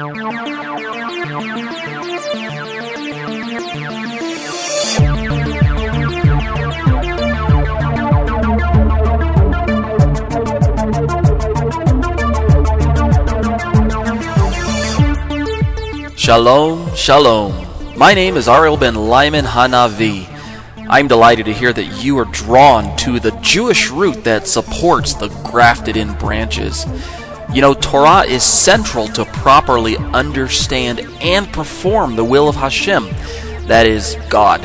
Shalom, shalom. My name is Ariel ben Lyman Hanavi. I'm delighted to hear that you are drawn to the Jewish root that supports the grafted in branches. You know, Torah is central to properly understand and perform the will of Hashem, that is, God.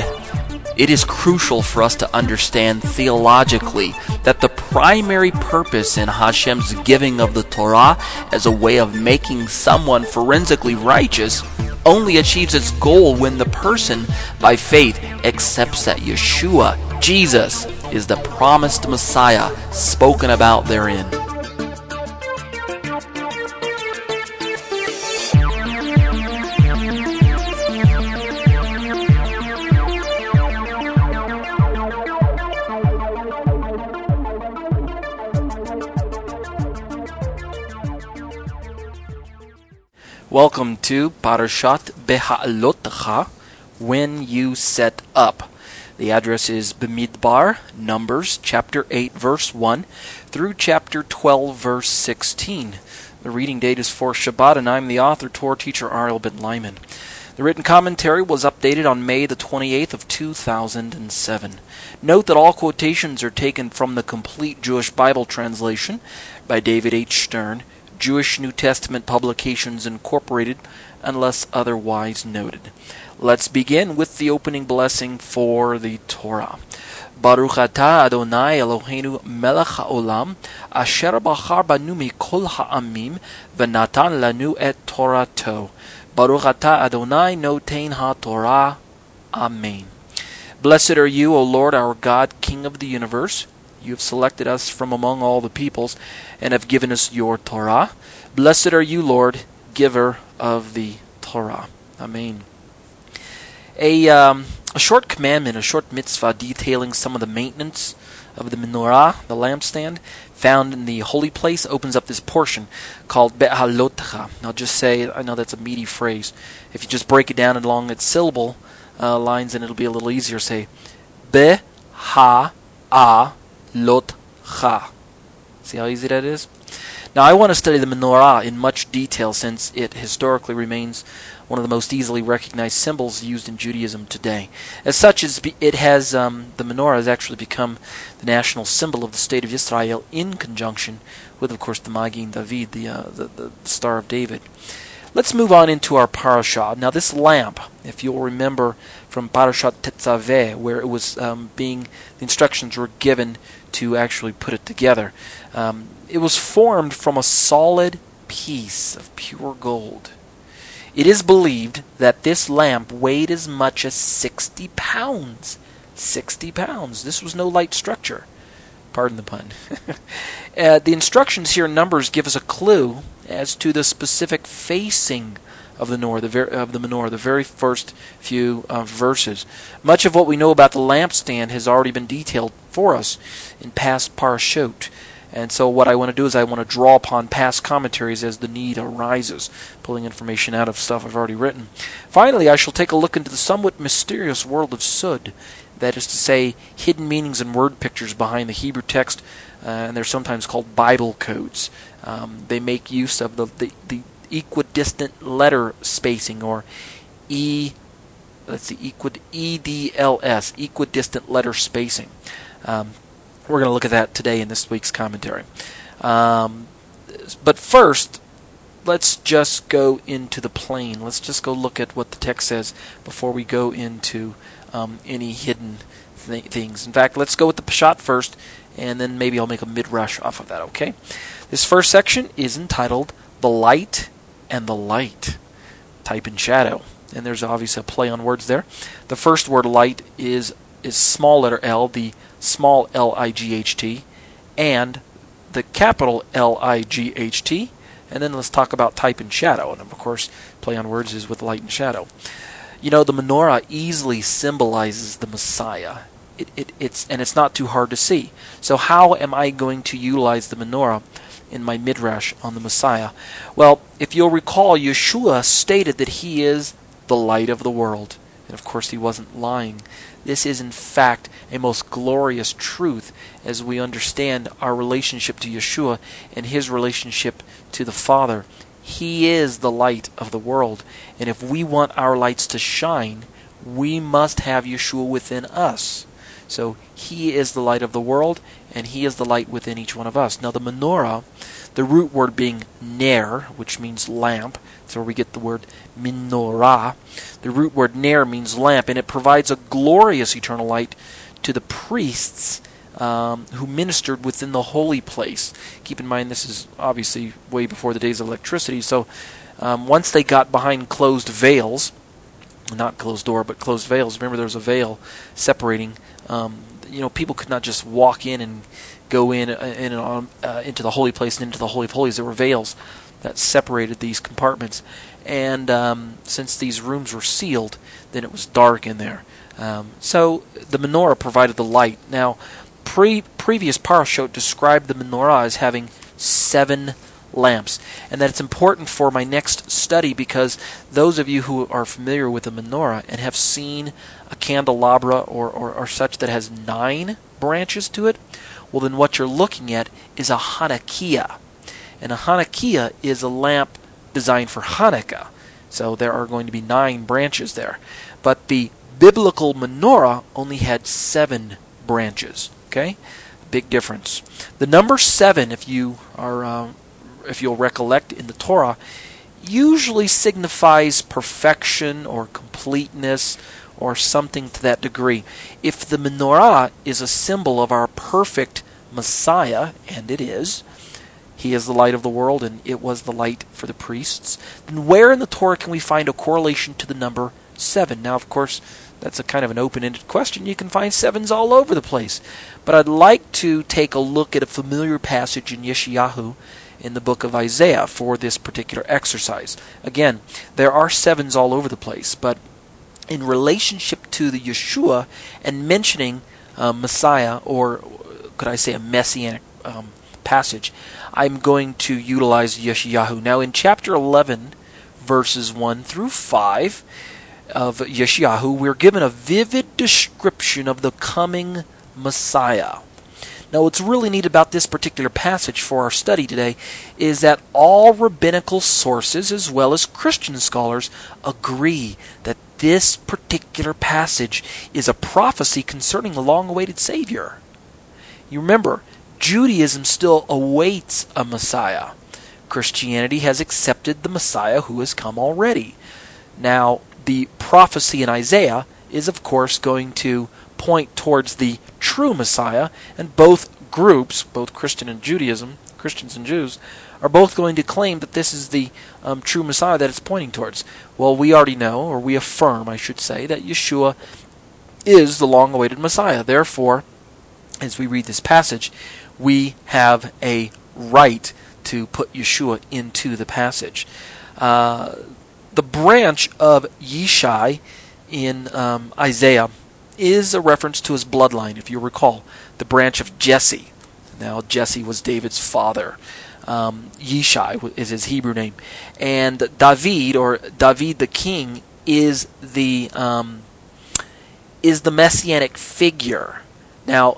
It is crucial for us to understand theologically that the primary purpose in Hashem's giving of the Torah as a way of making someone forensically righteous only achieves its goal when the person, by faith, accepts that Yeshua, Jesus, is the promised Messiah spoken about therein. Welcome to Parashat Beha'alotcha, when you set up. The address is Bemidbar, Numbers, chapter 8, verse 1, through chapter 12, verse 16. The reading date is for Shabbat, and I'm the author, Torah teacher Ariel Ben Lyman. The written commentary was updated on May the 28th of 2007. Note that all quotations are taken from the complete Jewish Bible translation by David H. Stern Jewish New Testament Publications Incorporated, unless otherwise noted. Let's begin with the opening blessing for the Torah. Baruch atah Adonai Eloheinu melech haolam, asher bachar banu mikol ha'amim, v'natan lanu et Torato. Baruch atah Adonai notain ha-Torah. Amen. Blessed are you, O Lord our God, King of the universe. You have selected us from among all the peoples and have given us your Torah. Blessed are you, Lord, giver of the Torah. Amen. A, um, a short commandment, a short mitzvah detailing some of the maintenance of the menorah, the lampstand, found in the holy place, opens up this portion called Be'halotcha. I'll just say, I know that's a meaty phrase. If you just break it down along its syllable uh, lines, then it'll be a little easier. Say, Be-ha-a Lotcha. See how easy that is? Now, I want to study the menorah in much detail since it historically remains one of the most easily recognized symbols used in Judaism today. As such, it has um, the menorah has actually become the national symbol of the state of Israel in conjunction with, of course, the Magen David, the, uh, the, the Star of David. Let's move on into our parashah. Now, this lamp, if you'll remember from Parashat Tetzaveh, where it was um, being the instructions were given to actually put it together, um, it was formed from a solid piece of pure gold. It is believed that this lamp weighed as much as 60 pounds. 60 pounds. This was no light structure. Pardon the pun. uh, the instructions here in Numbers give us a clue as to the specific facing of the menorah, the, ver- of the menorah, the very first few uh, verses. Much of what we know about the lampstand has already been detailed for us in past parashot. And so, what I want to do is I want to draw upon past commentaries as the need arises, pulling information out of stuff I've already written. Finally, I shall take a look into the somewhat mysterious world of Sod, that is to say, hidden meanings and word pictures behind the Hebrew text, uh, and they're sometimes called Bible codes. Um, they make use of the, the, the equidistant letter spacing or E let's see equid EDLS equidistant letter spacing. Um, we're going to look at that today in this week's commentary. Um, but first, let's just go into the plane. Let's just go look at what the text says before we go into um, any hidden th- things. In fact, let's go with the Peshat first, and then maybe I'll make a midrash off of that, okay? This first section is entitled The Light and the Light. Type in shadow. And there's obviously a play on words there. The first word light is is small letter L, the small L I G H T, and the capital L I G H T. And then let's talk about type and shadow. And of course, play on words is with light and shadow. You know, the menorah easily symbolizes the Messiah. It, it, it's and it's not too hard to see. So how am I going to utilize the menorah in my midrash on the Messiah? Well, if you'll recall, Yeshua stated that he is the light of the world. And of course, he wasn't lying. This is, in fact, a most glorious truth as we understand our relationship to Yeshua and his relationship to the Father. He is the light of the world. And if we want our lights to shine, we must have Yeshua within us. So he is the light of the world, and he is the light within each one of us. Now, the menorah, the root word being ner, which means lamp, that's where we get the word menorah. The root word ner means lamp, and it provides a glorious eternal light to the priests um, who ministered within the holy place. Keep in mind, this is obviously way before the days of electricity, so um, once they got behind closed veils, not closed door, but closed veils. Remember, there was a veil separating. Um, you know, people could not just walk in and go in, uh, in and on, uh, into the holy place and into the holy of holies. There were veils that separated these compartments, and um, since these rooms were sealed, then it was dark in there. Um, so the menorah provided the light. Now, pre- previous parashot described the menorah as having seven lamps. And that it's important for my next study because those of you who are familiar with the menorah and have seen a candelabra or, or, or such that has nine branches to it, well, then what you're looking at is a Hanukkiah. And a Hanukkiah is a lamp designed for Hanukkah. So there are going to be nine branches there. But the biblical menorah only had seven branches. Okay? Big difference. The number seven, if you are uh, if you'll recollect in the Torah, usually signifies perfection or completeness or something to that degree. If the menorah is a symbol of our perfect Messiah, and it is, he is the light of the world and it was the light for the priests, then where in the Torah can we find a correlation to the number seven? Now, of course, that's a kind of an open ended question. You can find sevens all over the place. But I'd like to take a look at a familiar passage in Yeshayahu in the book of Isaiah for this particular exercise. Again, there are sevens all over the place, but in relationship to the Yeshua and mentioning uh, Messiah, or could I say a messianic um, passage, I'm going to utilize Yeshayahu. Now, in chapter 11, verses 1 through 5 of Yeshayahu, we're given a vivid description of the coming Messiah. Now, what's really neat about this particular passage for our study today is that all rabbinical sources, as well as Christian scholars, agree that this particular passage is a prophecy concerning the long awaited Savior. You remember, Judaism still awaits a Messiah. Christianity has accepted the Messiah who has come already. Now, the prophecy in Isaiah is, of course, going to point towards the true Messiah, and both groups, both Christian and Judaism, Christians and Jews, are both going to claim that this is the um, true Messiah that it's pointing towards. Well, we already know, or we affirm, I should say, that Yeshua is the long awaited Messiah. Therefore, as we read this passage, we have a right to put Yeshua into the passage. Uh, the branch of Yeshai in um, Isaiah is a reference to his bloodline, if you recall, the branch of Jesse. Now, Jesse was David's father. Um, Yishai is his Hebrew name. And David, or David the king, is the um, is the messianic figure. Now,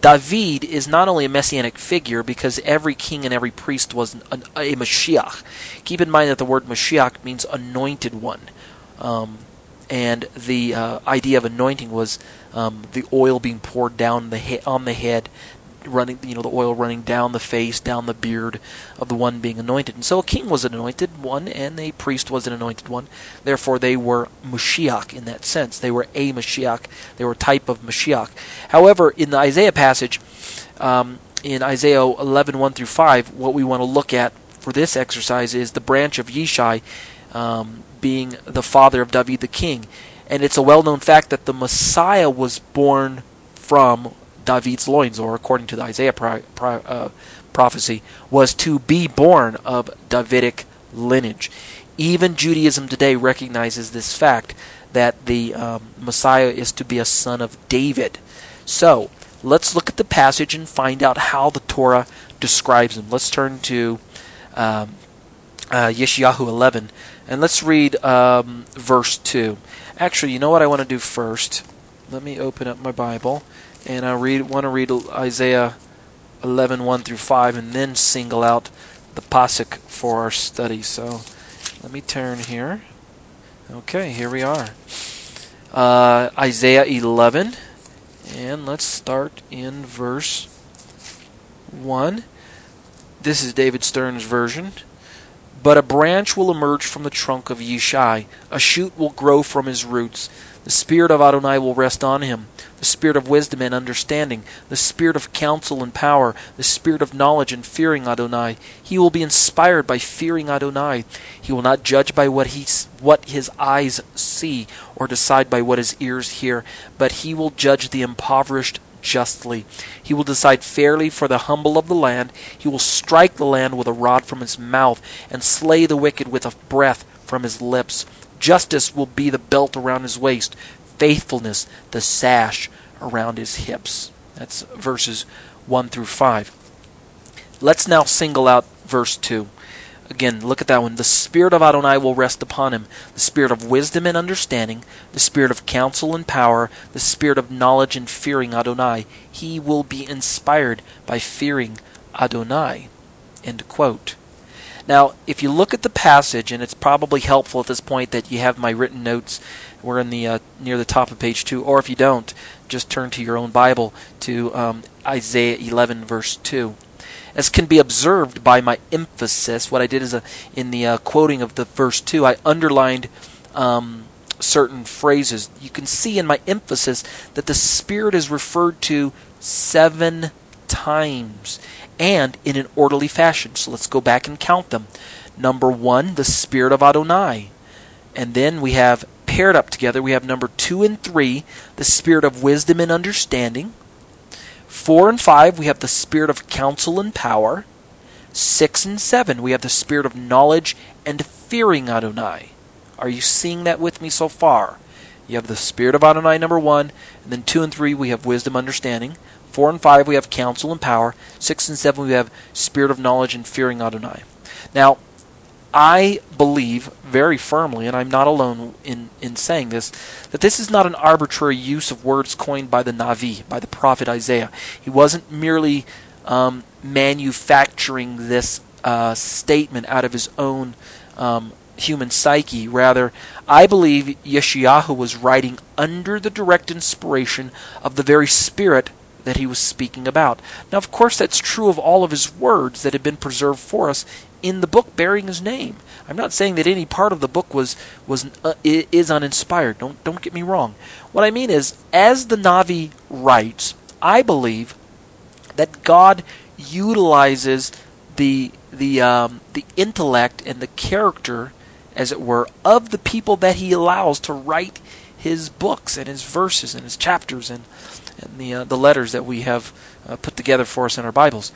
David is not only a messianic figure because every king and every priest was an, a Mashiach. Keep in mind that the word Mashiach means anointed one. Um, and the uh, idea of anointing was um, the oil being poured down the he- on the head, running you know the oil running down the face, down the beard of the one being anointed. And so a king was an anointed one, and a priest was an anointed one. Therefore, they were Mashiach in that sense. They were a Mashiach. They were a type of Mashiach. However, in the Isaiah passage, um, in Isaiah 11, 1 through 5, what we want to look at for this exercise is the branch of Yishai um, being the father of David the king. And it's a well known fact that the Messiah was born from David's loins, or according to the Isaiah uh, prophecy, was to be born of Davidic lineage. Even Judaism today recognizes this fact that the um, Messiah is to be a son of David. So, let's look at the passage and find out how the Torah describes him. Let's turn to um, uh, Yeshayahu 11, and let's read um, verse 2. Actually, you know what I want to do first? Let me open up my Bible, and I read want to read Isaiah 11, 1 through 5, and then single out the pasuk for our study. So let me turn here. Okay, here we are. Uh, Isaiah 11, and let's start in verse 1. This is David Stern's version. But a branch will emerge from the trunk of Yeshai, a shoot will grow from his roots. The Spirit of Adonai will rest on him the Spirit of wisdom and understanding, the Spirit of counsel and power, the Spirit of knowledge and fearing Adonai. He will be inspired by fearing Adonai. He will not judge by what, he, what his eyes see or decide by what his ears hear, but he will judge the impoverished justly. He will decide fairly for the humble of the land. He will strike the land with a rod from his mouth, and slay the wicked with a breath from his lips. Justice will be the belt around his waist, faithfulness the sash around his hips. That's verses 1 through 5. Let's now single out verse 2. Again, look at that one. The Spirit of Adonai will rest upon him the Spirit of wisdom and understanding, the Spirit of counsel and power, the Spirit of knowledge and fearing Adonai. He will be inspired by fearing Adonai. End quote. Now, if you look at the passage, and it's probably helpful at this point that you have my written notes. We're in the uh, near the top of page two, or if you don't, just turn to your own Bible to um, Isaiah 11, verse 2. As can be observed by my emphasis, what I did is a, in the uh, quoting of the verse 2, I underlined um, certain phrases. You can see in my emphasis that the Spirit is referred to seven times and in an orderly fashion. So let's go back and count them. Number one, the Spirit of Adonai. And then we have paired up together, we have number two and three, the Spirit of wisdom and understanding. Four and five, we have the Spirit of counsel and power. Six and seven, we have the Spirit of knowledge and fearing Adonai. Are you seeing that with me so far? You have the Spirit of Adonai, number one, and then two and three, we have wisdom, understanding. Four and five, we have counsel and power. Six and seven, we have spirit of knowledge and fearing Adonai. Now, I believe very firmly, and I'm not alone in, in saying this, that this is not an arbitrary use of words coined by the Navi, by the prophet Isaiah. He wasn't merely um, manufacturing this uh, statement out of his own um, human psyche. Rather, I believe Yeshayahu was writing under the direct inspiration of the very Spirit that he was speaking about. Now, of course, that's true of all of his words that have been preserved for us in the book bearing his name. I'm not saying that any part of the book was was uh, is uninspired. Don't don't get me wrong. What I mean is, as the Navi writes, I believe that God utilizes the the um, the intellect and the character, as it were, of the people that He allows to write His books and His verses and His chapters and and the uh, the letters that we have uh, put together for us in our Bibles.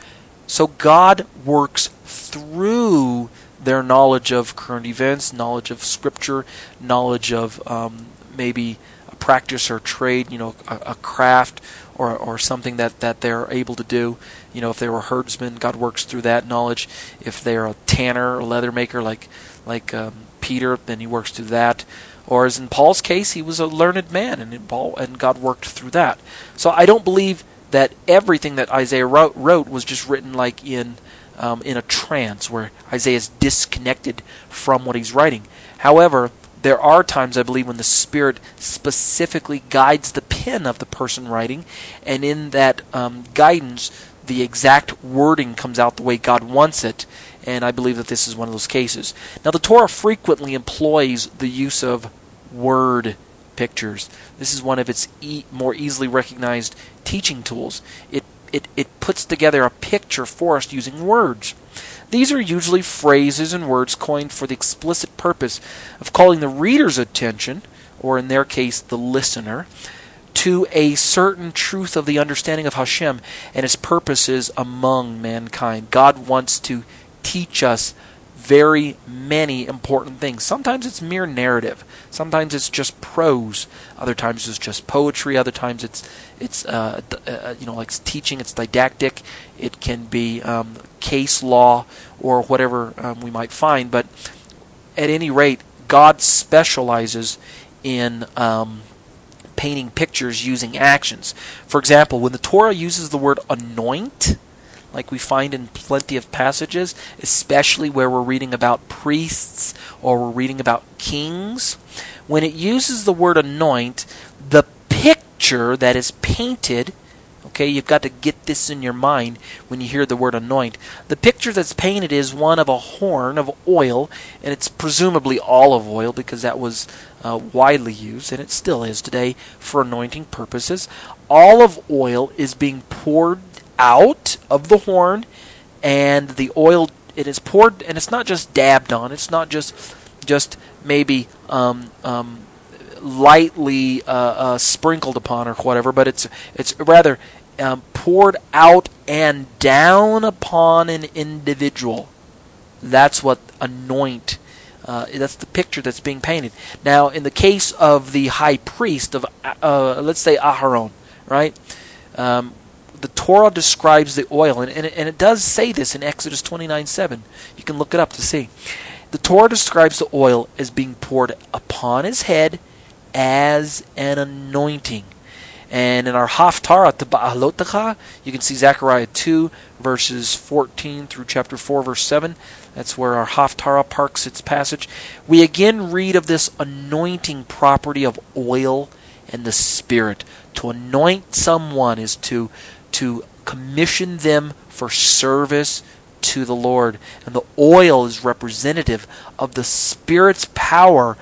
So God works through their knowledge of current events, knowledge of Scripture, knowledge of um, maybe a practice or trade, you know, a, a, craft or or something that that they're able to do. You know, if they were herdsmen, God works through that knowledge. If they're a tanner or leather maker, like like um, Peter, then He works through that. Or as in Paul's case, he was a learned man, and Paul and God worked through that. So I don't believe that everything that Isaiah wrote, wrote was just written like in um, in a trance, where Isaiah is disconnected from what he's writing. However, there are times I believe when the Spirit specifically guides the pen of the person writing, and in that um, guidance, the exact wording comes out the way God wants it, and I believe that this is one of those cases. Now, the Torah frequently employs the use of word pictures. This is one of its e- more easily recognized teaching tools. It, it, it puts together a picture for us using words. These are usually phrases and words coined for the explicit purpose of calling the reader's attention, or in their case, the listener, to a certain truth of the understanding of Hashem and his purposes among mankind. God wants to teach us very many important things. Sometimes it's mere narrative. Sometimes it's just prose. Other times it's just poetry. Other times it's it's uh, uh, you know like teaching. It's didactic. It can be um, case law or whatever um, we might find. But at any rate, God specializes in um, painting pictures using actions. For example, when the Torah uses the word anoint like we find in plenty of passages, especially where we're reading about priests or we're reading about kings. When it uses the word anoint, the picture that is painted, okay, you've got to get this in your mind when you hear the word anoint. The picture that's painted is one of a horn of oil, and it's presumably olive oil because that was uh, widely used, and it still is today for anointing purposes. Olive oil is being poured out of the horn, and the oil it is poured, and it's not just dabbed on. It's not just just maybe um, um, lightly uh, uh, sprinkled upon or whatever, but it's it's rather um, poured out and down upon an individual. That's what anoint. Uh, that's the picture that's being painted. Now, in the case of the high priest of, uh, let's say Aharon, right? Um, the Torah describes the oil, and, and, it, and it does say this in Exodus 29 7. You can look it up to see. The Torah describes the oil as being poured upon his head as an anointing. And in our Haftarah to Ba'alotecha, you can see Zechariah 2, verses 14 through chapter 4, verse 7. That's where our Haftarah parks its passage. We again read of this anointing property of oil and the Spirit. To anoint someone is to to commission them for service to the Lord. And the oil is representative of the Spirit's power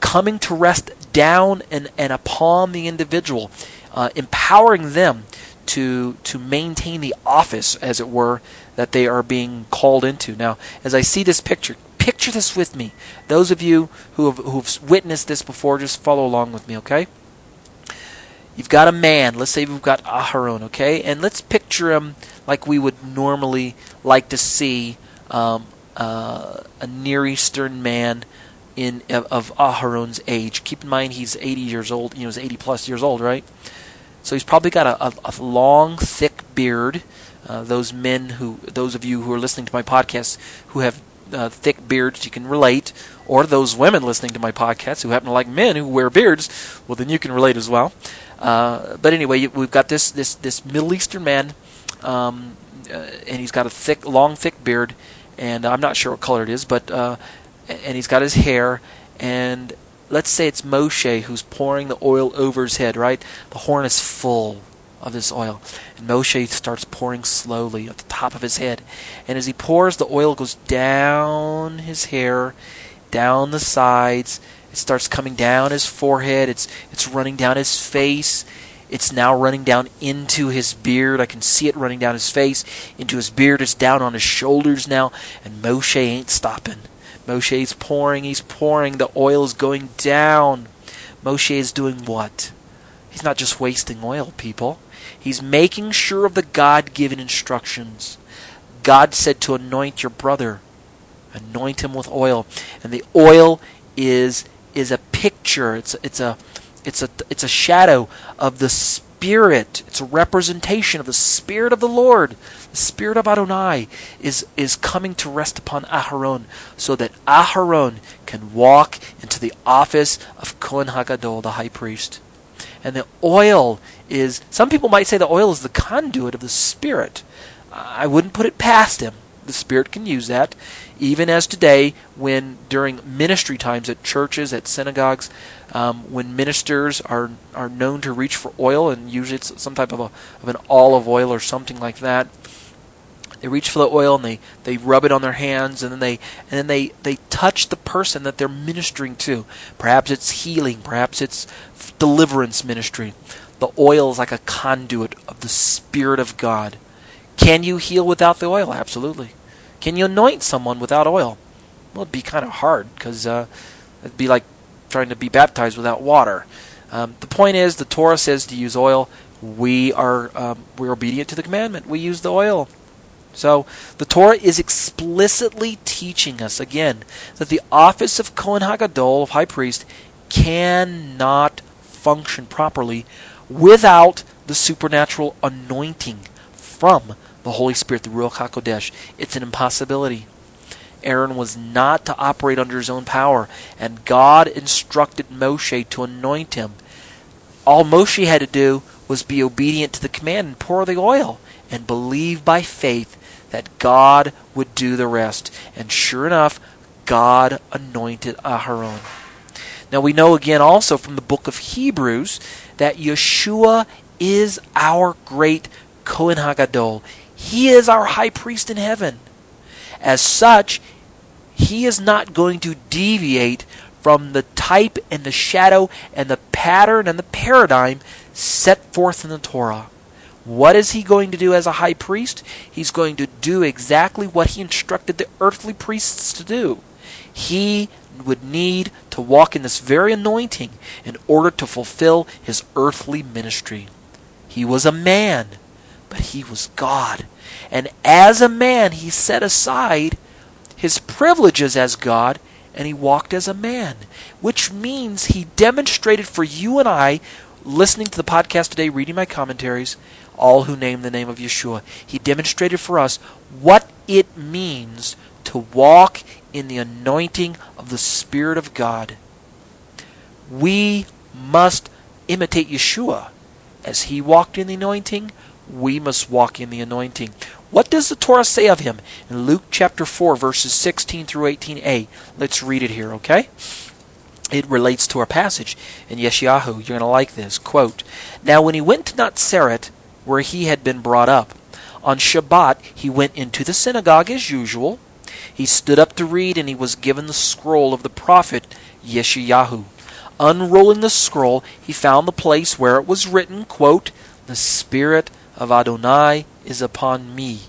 coming to rest down and, and upon the individual, uh, empowering them to to maintain the office, as it were, that they are being called into. Now, as I see this picture, picture this with me. Those of you who have who've witnessed this before, just follow along with me, okay? You've got a man. Let's say we've got Aharon, okay? And let's picture him like we would normally like to see um, uh, a Near Eastern man in of, Aharon's age. Keep in mind he's 80 years old. You know, he's 80 plus years old, right? So he's probably got a, a, a long, thick beard. Uh, those men who, those of you who are listening to my podcast who have uh, thick beards, you can relate. Or those women listening to my podcast who happen to like men who wear beards, well, then you can relate as well. Uh, but anyway, we've got this this this Middle Eastern man, um, uh, and he's got a thick, long, thick beard, and I'm not sure what color it is, but uh, and he's got his hair, and let's say it's Moshe who's pouring the oil over his head. Right, the horn is full of this oil, and Moshe starts pouring slowly at the top of his head, and as he pours, the oil goes down his hair, down the sides it starts coming down his forehead. It's it's running down his face. It's now running down into his beard. I can see it running down his face, into his beard. It's down on his shoulders now. And Moshe ain't stopping. Moshe's pouring. He's pouring. The oil is going down. Moshe is doing what? He's not just wasting oil, people. He's making sure of the God given instructions. God said to anoint your brother, anoint him with oil. And the oil is is a picture. It's it's a it's a it's a shadow of the spirit. It's a representation of the spirit of the Lord. The spirit of Adonai is is coming to rest upon Aharon, so that Aharon can walk into the office of Kohen Hagadol, the high priest. And the oil is some people might say the oil is the conduit of the spirit. I wouldn't put it past him. The spirit can use that even as today, when during ministry times at churches, at synagogues, um, when ministers are are known to reach for oil, and usually it's some type of a of an olive oil or something like that. They reach for the oil and they, they rub it on their hands and then they and then they, they touch the person that they're ministering to. Perhaps it's healing, perhaps it's deliverance ministry. The oil is like a conduit of the Spirit of God. Can you heal without the oil? Absolutely. Can you anoint someone without oil? Well, it'd be kind of hard because uh, it'd be like trying to be baptized without water. Um, the point is, the Torah says to use oil. We are um, we're obedient to the commandment. We use the oil. So the Torah is explicitly teaching us again that the office of Kohen Hagadol, of high priest, cannot function properly without the supernatural anointing from the Holy Spirit, the Ruach HaKodesh. It's an impossibility. Aaron was not to operate under his own power, and God instructed Moshe to anoint him. All Moshe had to do was be obedient to the command and pour the oil and believe by faith that God would do the rest. And sure enough, God anointed Aharon. Now we know again also from the book of Hebrews that Yeshua is our great Kohen Hagadol. He is our high priest in heaven. As such, he is not going to deviate from the type and the shadow and the pattern and the paradigm set forth in the Torah. What is he going to do as a high priest? He's going to do exactly what he instructed the earthly priests to do. He would need to walk in this very anointing in order to fulfill his earthly ministry. He was a man, but he was God. And as a man, he set aside his privileges as God and he walked as a man, which means he demonstrated for you and I, listening to the podcast today, reading my commentaries, all who name the name of Yeshua, he demonstrated for us what it means to walk in the anointing of the Spirit of God. We must imitate Yeshua. As he walked in the anointing, we must walk in the anointing. What does the Torah say of him? In Luke chapter 4, verses 16 through 18a. Let's read it here, okay? It relates to our passage in Yeshayahu. You're going to like this. Quote, Now when he went to Nazareth, where he had been brought up, on Shabbat he went into the synagogue as usual. He stood up to read, and he was given the scroll of the prophet Yeshayahu. Unrolling the scroll, he found the place where it was written, quote, The Spirit of Adonai is upon me.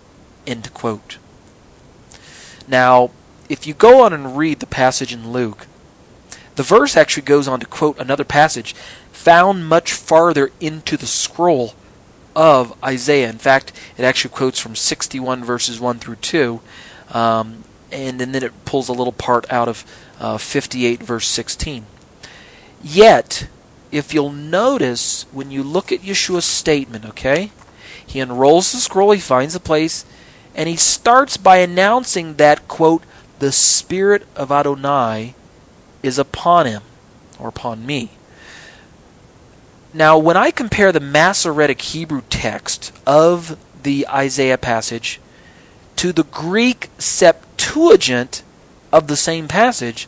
End quote. Now, if you go on and read the passage in Luke, the verse actually goes on to quote another passage found much farther into the scroll of Isaiah. In fact, it actually quotes from 61 verses 1 through 2, um, and, and, then it pulls a little part out of uh, 58 verse 16. Yet, if you'll notice when you look at Yeshua's statement, okay, he unrolls the scroll, he finds a place, and he starts by announcing that, quote, the Spirit of Adonai is upon him, or upon me. Now, when I compare the Masoretic Hebrew text of the Isaiah passage to the Greek Septuagint of the same passage,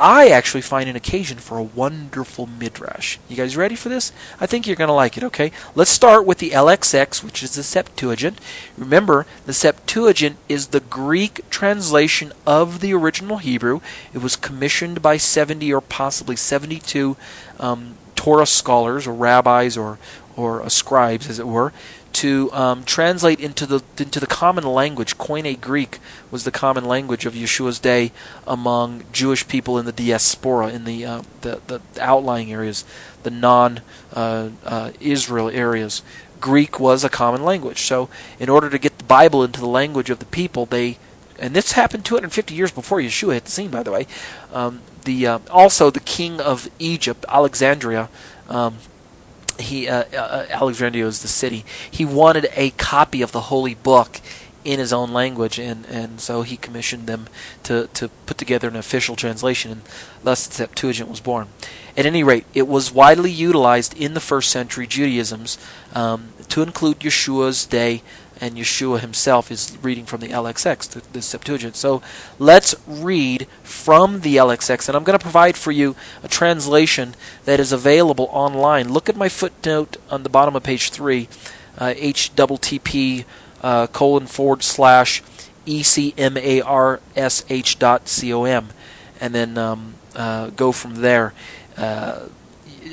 I actually find an occasion for a wonderful midrash. You guys ready for this? I think you're going to like it, okay? Let's start with the LXX, which is the Septuagint. Remember, the Septuagint is the Greek translation of the original Hebrew. It was commissioned by 70 or possibly 72 um, Torah scholars or rabbis or, or scribes, as it were, to um, translate into the into the common language. Koine Greek was the common language of Yeshua's day among Jewish people in the diaspora, in the uh, the, the, outlying areas, the non uh, uh, areas. Greek was a common language. So, in order to get the Bible into the language of the people, they and this happened 250 years before Yeshua hit the scene, by the way. Um, the uh, also the king of Egypt, Alexandria. Um, he uh, uh, Alexandria was the city. He wanted a copy of the holy book in his own language, and, and so he commissioned them to, to put together an official translation, and thus the Septuagint was born. At any rate, it was widely utilized in the first century Judaisms um, to include Yeshua's day and Yeshua himself is reading from the LXX, the, the, Septuagint. So let's read from the LXX, and I'm going to provide for you a translation that is available online. Look at my footnote on the bottom of page 3, uh, http uh, colon forward slash ecmarsh dot com, and then um, uh, go from there. Uh,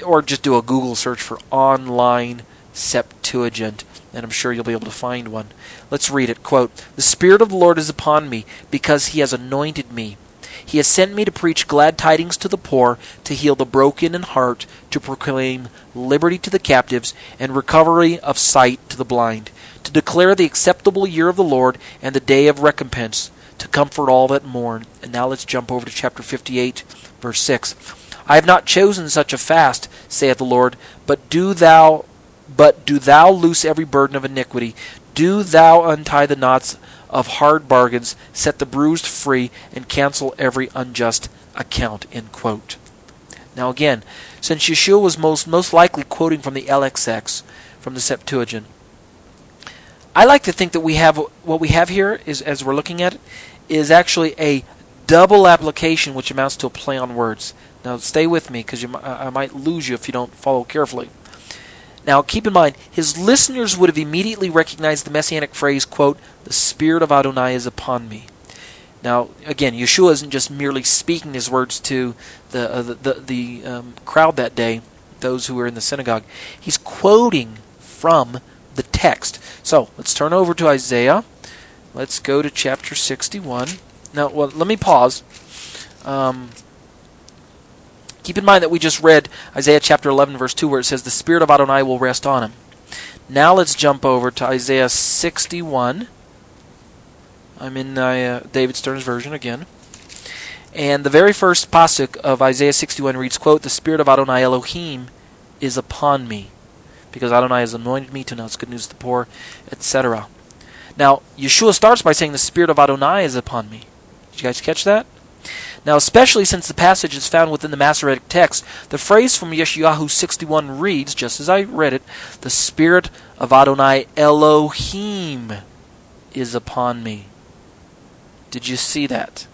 or just do a Google search for online Septuagint and I'm sure you'll be able to find one. Let's read it. Quote, The Spirit of the Lord is upon me, because he has anointed me. He has sent me to preach glad tidings to the poor, to heal the broken in heart, to proclaim liberty to the captives, and recovery of sight to the blind, to declare the acceptable year of the Lord and the day of recompense, to comfort all that mourn. And now let's jump over to chapter 58, verse 6. I have not chosen such a fast, saith the Lord, but do thou but do thou loose every burden of iniquity, do thou untie the knots of hard bargains, set the bruised free, and cancel every unjust account. End quote. Now again, since Yeshua was most most likely quoting from the LXX, from the Septuagint, I like to think that we have what we have here is as we're looking at it, is actually a double application, which amounts to a play on words. Now, stay with me because I might lose you if you don't follow carefully. Now, keep in mind, his listeners would have immediately recognized the messianic phrase, quote, the Spirit of Adonai is upon me. Now, again, Yeshua isn't just merely speaking his words to the, uh, the, the, the um, crowd that day, those who were in the synagogue. He's quoting from the text. So, let's turn over to Isaiah. Let's go to chapter 61. Now, well, let me pause. Um, Keep in mind that we just read Isaiah chapter 11, verse 2, where it says, The Spirit of Adonai will rest on him. Now let's jump over to Isaiah 61. I'm in uh, David Stern's version again. And the very first pasuk of Isaiah 61 reads, quote, The Spirit of Adonai Elohim is upon me, because Adonai has anointed me to announce good news to the poor, etc. Now, Yeshua starts by saying, The Spirit of Adonai is upon me. Did you guys catch that? Now, especially since the passage is found within the Masoretic text, the phrase from Yeshayahu 61 reads, just as I read it, The Spirit of Adonai Elohim is upon me. Did you see that?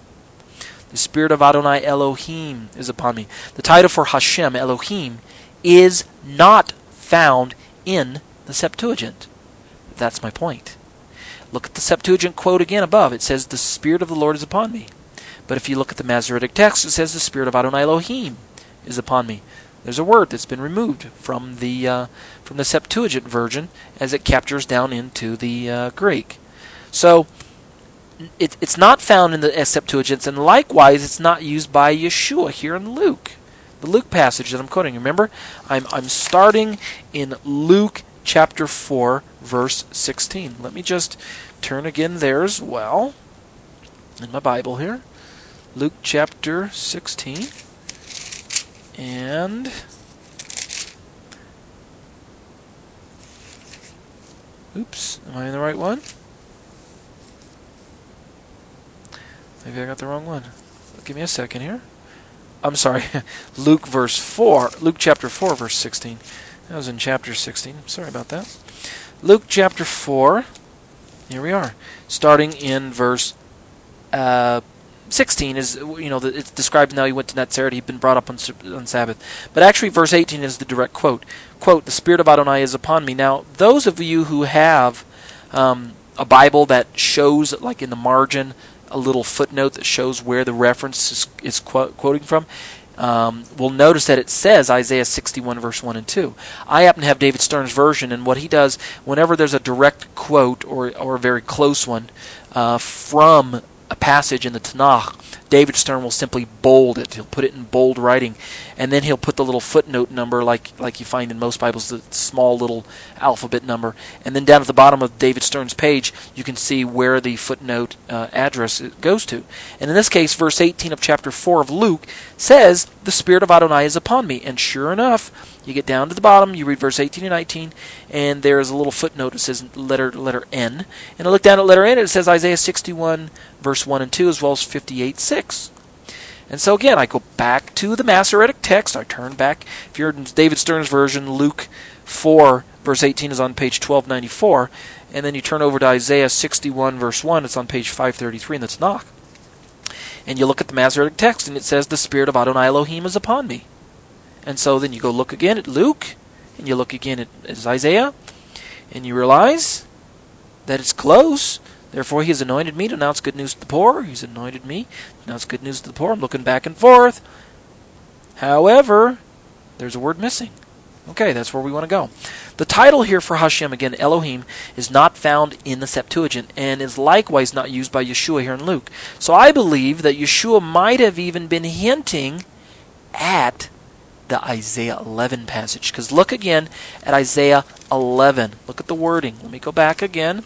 The Spirit of Adonai Elohim is upon me. The title for Hashem, Elohim, is not found in the Septuagint. That's my point. Look at the Septuagint quote again above. It says, The Spirit of the Lord is upon me. But if you look at the Masoretic text, it says the Spirit of Adonai Elohim is upon me. There's a word that's been removed from the uh, from the Septuagint version as it captures down into the uh, Greek. So it, it's not found in the Septuagint, and likewise, it's not used by Yeshua here in Luke, the Luke passage that I'm quoting. Remember, I'm I'm starting in Luke chapter four, verse 16. Let me just turn again there as well in my Bible here. Luke chapter 16. And Oops, am I in the right one? Maybe I got the wrong one. Give me a second here. I'm sorry. Luke verse 4, Luke chapter 4 verse 16. That was in chapter 16. Sorry about that. Luke chapter 4. Here we are. Starting in verse uh, 16 is, you know, it's described now he went to Nazareth, he'd been brought up on, on Sabbath. But actually, verse 18 is the direct quote. Quote, the Spirit of Adonai is upon me. Now, those of you who have um, a Bible that shows, like in the margin, a little footnote that shows where the reference is, is quote, quoting from, um, will notice that it says Isaiah 61, verse 1 and 2. I happen to have David Stern's version, and what he does, whenever there's a direct quote or, or a very close one uh, from a passage in the Tanakh, David Stern will simply bold it. He'll put it in bold writing, and then he'll put the little footnote number, like like you find in most Bibles, the small little alphabet number, and then down at the bottom of David Stern's page, you can see where the footnote uh, address goes to. And in this case, verse 18 of chapter 4 of Luke says, "The Spirit of Adonai is upon me," and sure enough, you get down to the bottom, you read verse 18 and 19, and there is a little footnote that says letter letter N. And I look down at letter N, and it says Isaiah 61, verse 1 and 2, as well as 58, 6. And so again, I go back to the Masoretic text. I turn back. If you're in David Stern's version, Luke 4, verse 18 is on page 1294. And then you turn over to Isaiah 61, verse 1. It's on page 533 in the Tanakh. And you look at the Masoretic text, and it says, The Spirit of Adonai Elohim is upon me. And so then you go look again at Luke, and you look again at, at Isaiah, and you realize that it's close. Therefore, he has anointed me to announce good news to the poor. He's anointed me to announce good news to the poor. I'm looking back and forth. However, there's a word missing. Okay, that's where we want to go. The title here for Hashem, again, Elohim, is not found in the Septuagint and is likewise not used by Yeshua here in Luke. So I believe that Yeshua might have even been hinting at the Isaiah 11 passage. Because look again at Isaiah 11. Look at the wording. Let me go back again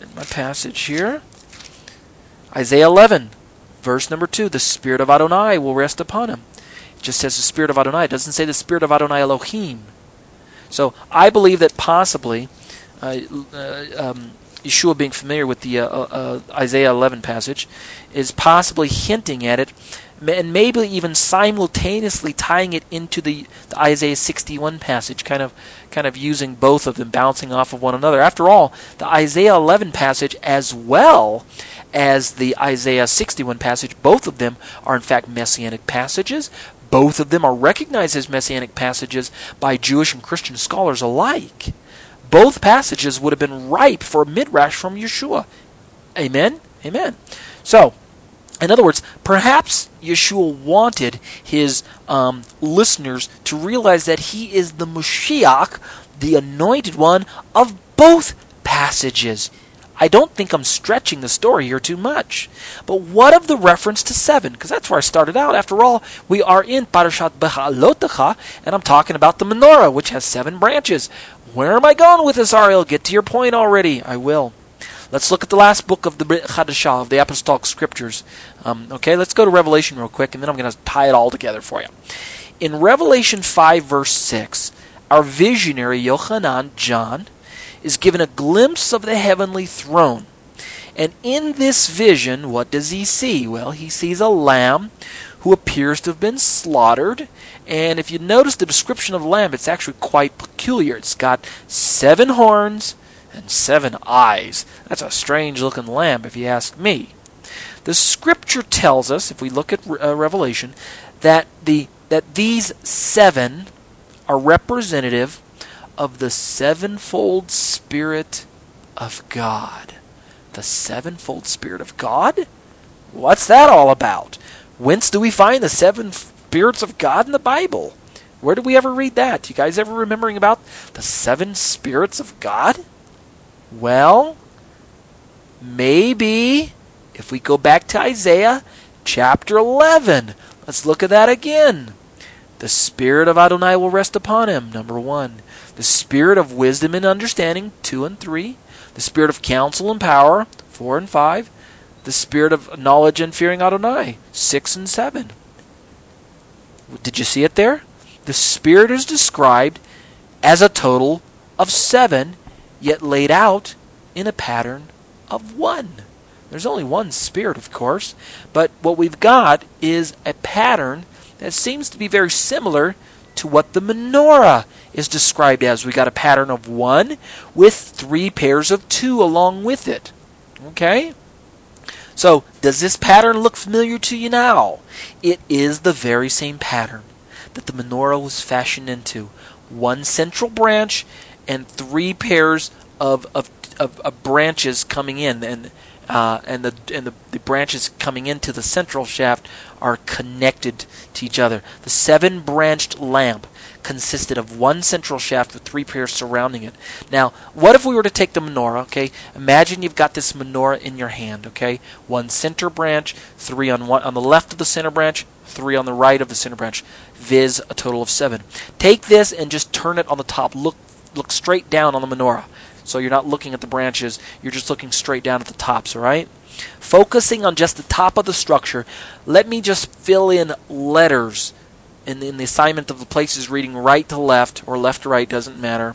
in my passage here. Isaiah 11, verse number 2 The Spirit of Adonai will rest upon him. It just says the Spirit of Adonai. It doesn't say the Spirit of Adonai Elohim. So I believe that possibly uh, uh, um, Yeshua being familiar with the uh, uh, uh Isaiah 11 passage is possibly hinting at it and maybe even simultaneously tying it into the, the, Isaiah 61 passage, kind of kind of using both of them, bouncing off of one another. After all, the Isaiah 11 passage as well as the Isaiah 61 passage, both of them are in fact messianic passages. Both of them are recognized as messianic passages by Jewish and Christian scholars alike. Both passages would have been ripe for midrash from Yeshua. Amen. Amen. So, in other words, perhaps Yeshua wanted his um, listeners to realize that he is the Mashiach, the anointed one of both passages. I don't think I'm stretching the story here too much. But what of the reference to seven? Because that's where I started out. After all, we are in Parashat Beha'alotecha, and I'm talking about the menorah, which has seven branches. Where am I going with this, Ariel? Get to your point already. I will. Let's look at the last book of the Brit Chadashah, of the Apostolic Scriptures. Um, okay, let's go to Revelation real quick, and then I'm going to tie it all together for you. In Revelation 5, verse 6, our visionary, Yochanan, John, is given a glimpse of the heavenly throne. And in this vision, what does he see? Well, he sees a lamb who appears to have been slaughtered. And if you notice the description of the lamb, it's actually quite peculiar. It's got seven horns and seven eyes. That's a strange looking lamb, if you ask me. The scripture tells us, if we look at uh, Revelation, that the that these seven are representative of the sevenfold Spirit of God. The sevenfold Spirit of God? What's that all about? Whence do we find the seven spirits of God in the Bible? Where did we ever read that? You guys ever remembering about the seven spirits of God? Well, maybe if we go back to Isaiah chapter 11, let's look at that again. The Spirit of Adonai will rest upon him, number one. The Spirit of wisdom and understanding, two and three. The Spirit of counsel and power, four and five. The Spirit of knowledge and fearing Adonai, six and seven. Did you see it there? The Spirit is described as a total of seven yet laid out in a pattern of one. There's only one spirit, of course, but what we've got is a pattern that seems to be very similar to what the menorah is described as. We've got a pattern of one with three pairs of two along with it. Okay? So, does this pattern look familiar to you now? It is the very same pattern that the menorah was fashioned into. One central branch and three pairs of of, of, of branches coming in, and uh, and the and the, the branches coming into the central shaft are connected to each other. The seven branched lamp consisted of one central shaft with three pairs surrounding it. Now, what if we were to take the menorah, okay? Imagine you've got this menorah in your hand, okay? One center branch, three on one on the left of the center branch, three on the right of the center branch, viz a total of 7. Take this and just turn it on the top. Look look straight down on the menorah. So you're not looking at the branches, you're just looking straight down at the tops, all right? Focusing on just the top of the structure, let me just fill in letters in, in the assignment of the places reading right to left or left to right, doesn't matter.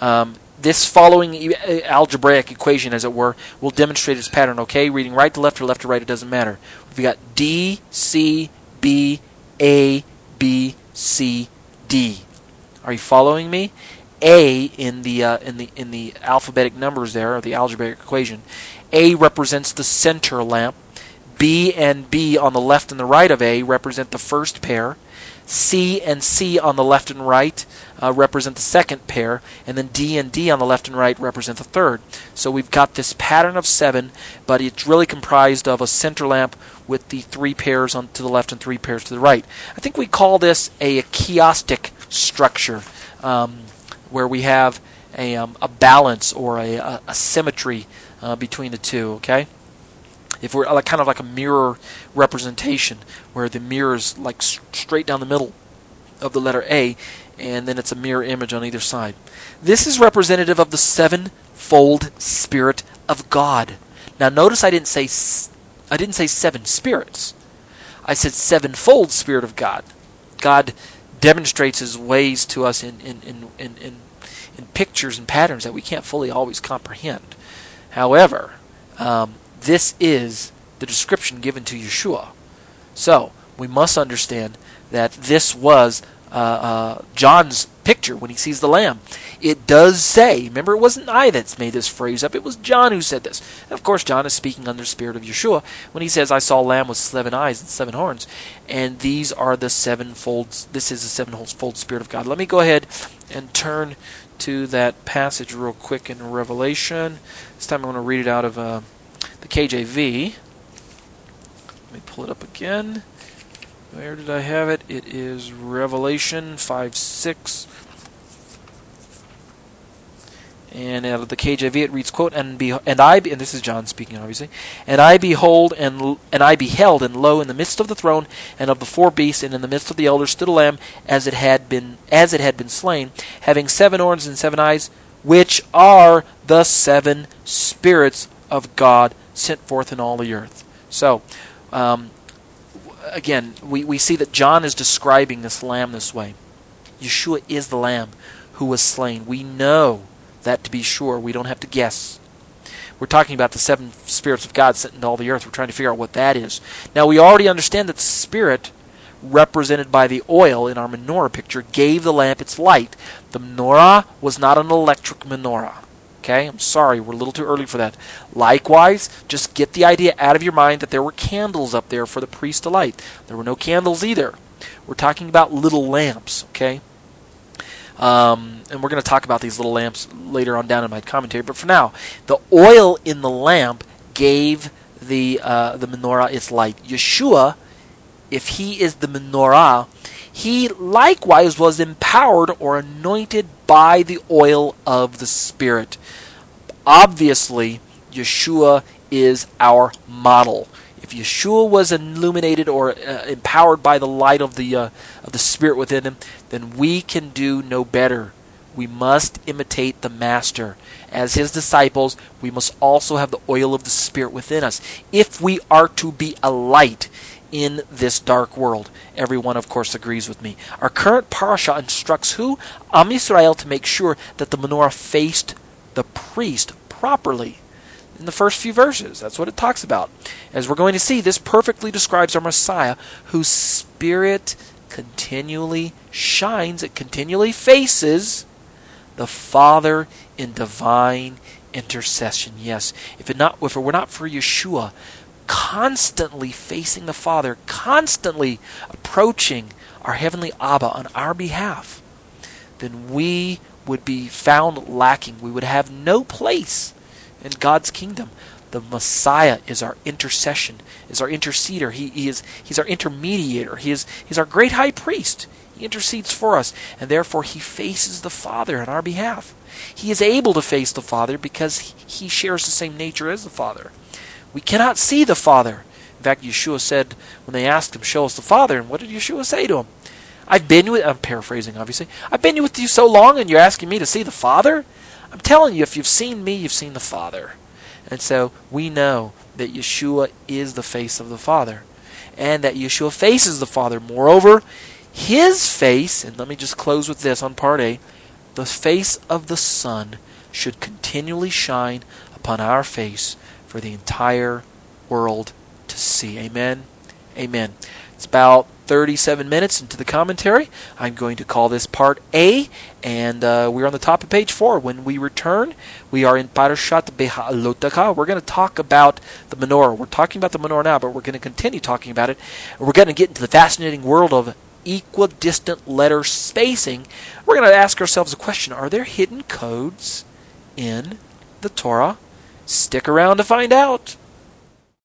Um, this following algebraic equation, as it were, will demonstrate its pattern, okay? Reading right to left or left to right, it doesn't matter. We've got D, C, B, A, B, C, D. Are you following me? A in the uh, in the in the alphabetic numbers there, or the algebraic equation. A represents the center lamp. B and B on the left and the right of A represent the first pair. C and C on the left and right uh, represent the second pair, and then D and D on the left and right represent the third. So we've got this pattern of seven, but it's really comprised of a center lamp with the three pairs on to the left and three pairs to the right. I think we call this a chiastic structure. Um, where we have a, um, a balance or a, a, a symmetry uh, between the two. Okay, if we're like kind of like a mirror representation where the mirror is like straight down the middle, of the letter A, and then it's a mirror image on either side. This is representative of the sevenfold Spirit of God. Now, notice I didn't say I didn't say seven spirits. I said sevenfold Spirit of God. God demonstrates His ways to us in in, in, in, in, in pictures and patterns that we can't fully always comprehend. However, um, this is the description given to Yeshua. So we must understand that this was uh, uh, John's picture when he sees the lamb. It does say, remember, it wasn't I that's made this phrase up, it was John who said this. And of course, John is speaking under the spirit of Yeshua when he says, I saw a lamb with seven eyes and seven horns. And these are the sevenfold, this is the sevenfold spirit of God. Let me go ahead and turn to that passage real quick in Revelation. This time I'm going to read it out of uh, the KJV. Let me pull it up again. Where did I have it? It is Revelation 5 6. And out of the KJV it reads, "quote And be and I be, and this is John speaking, obviously. And I behold and and I beheld, and lo, in the midst of the throne and of the four beasts, and in the midst of the elders stood a lamb, as it had been as it had been slain, having seven horns and seven eyes, which are the seven spirits of God sent forth in all the earth." So, um, again, we, we see that John is describing this lamb this way. Yeshua is the lamb who was slain. We know that to be sure. We don't have to guess. We're talking about the seven spirits of God sent into all the earth. We're trying to figure out what that is. Now, we already understand that the spirit, represented by the oil in our menorah picture, gave the lamp its light. The menorah was not an electric menorah. Okay, I'm sorry, we're a little too early for that. Likewise, just get the idea out of your mind that there were candles up there for the priest to light. There were no candles either. We're talking about little lamps, okay? Um, and we're going to talk about these little lamps later on down in my commentary. But for now, the oil in the lamp gave the uh, the menorah its light. Yeshua, if he is the menorah, he likewise was empowered or anointed by the oil of the Spirit. Obviously, Yeshua is our model. If Yeshua was illuminated or uh, empowered by the light of the uh, of the Spirit within him, then we can do no better. We must imitate the Master. As his disciples, we must also have the oil of the Spirit within us. If we are to be a light in this dark world. Everyone, of course, agrees with me. Our current parasha instructs who? Am Yisrael to make sure that the menorah faced the priest properly. In the first few verses, that's what it talks about. As we're going to see, this perfectly describes our Messiah, whose spirit continually shines, it continually faces the Father in divine intercession. Yes, if it not if it were not for Yeshua, constantly facing the Father, constantly approaching our Heavenly Abba on our behalf, then we would be found lacking. We would have no place in God's kingdom. The Messiah is our intercession, is our interceder. He, he is he's our intermediator. He is he's our great high priest. He intercedes for us, and therefore he faces the Father on our behalf. He is able to face the Father because he shares the same nature as the Father. We cannot see the Father. In fact, Yeshua said when they asked him, Show us the Father, and what did Yeshua say to him? I've been with I'm paraphrasing obviously. I've been with you so long and you're asking me to see the Father? I'm telling you, if you've seen me, you've seen the Father. And so we know that Yeshua is the face of the Father. And that Yeshua faces the Father. Moreover, his face, and let me just close with this on part A, the face of the Son should continually shine upon our face for the entire world to see. Amen. Amen. It's about 37 minutes into the commentary. I'm going to call this part A, and uh, we're on the top of page 4. When we return, we are in Parashat Beha'alotecha. We're going to talk about the menorah. We're talking about the menorah now, but we're going to continue talking about it. We're going to get into the fascinating world of equidistant letter spacing. We're going to ask ourselves a question Are there hidden codes in the Torah? Stick around to find out.